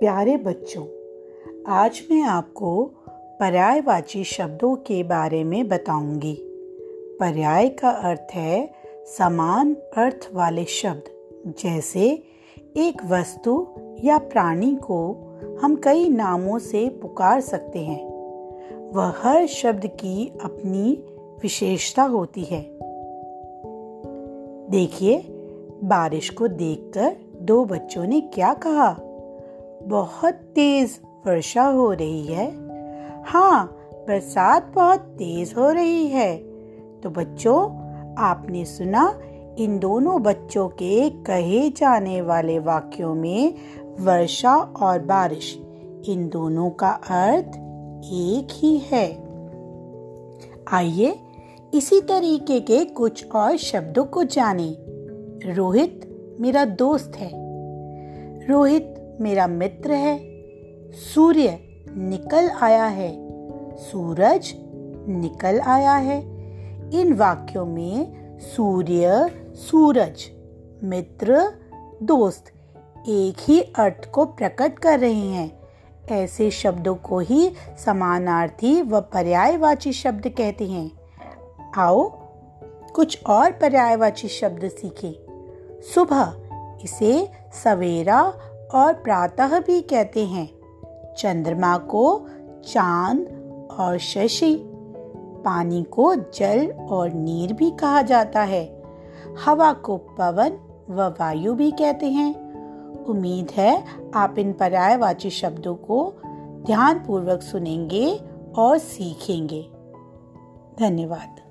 प्यारे बच्चों, आज मैं आपको पर्यायवाची शब्दों के बारे में बताऊँगी। पर्याय का अर्थ है समान अर्थ वाले शब्द, जैसे एक वस्तु या प्राणी को हम कई नामों से पुकार सकते हैं। वह हर शब्द की अपनी विशेषता होती है। देखिए, बारिश को देखकर दो बच्चों ने क्या कहा? बहुत तेज वर्षा हो रही है। हाँ बरसात बहुत तेज हो रही है। तो बच्चों, आपने सुना इन दोनों बच्चों के कहे जाने वाले वाक्यों में वर्षा और बारिश, इन दोनों का अर्थ एक ही है। आइए, इसी तरीके के कुछ और शब्दों को जाने। रोहित मेरा दोस्त है। रोहित मेरा मित्र है। सूर्य निकल आया है। सूरज निकल आया है। इन वाक्यों में सूर्य, सूरज, मित्र, दोस्त एक ही अर्थ को प्रकट कर रहे हैं। ऐसे शब्दों को ही समानार्थी व पर्यायवाची शब्द कहते हैं। आओ कुछ और पर्यायवाची शब्द सीखें। सुबह इसे सवेरा और प्रातः भी कहते हैं, चंद्रमा को चाँद और शशि, पानी को जल और नीर भी कहा जाता है। हवा को पवन व वायु भी कहते हैं। उम्मीद है आप इन पर्यायवाची शब्दों को ध्यान पूर्वक सुनेंगे और सीखेंगे। धन्यवाद।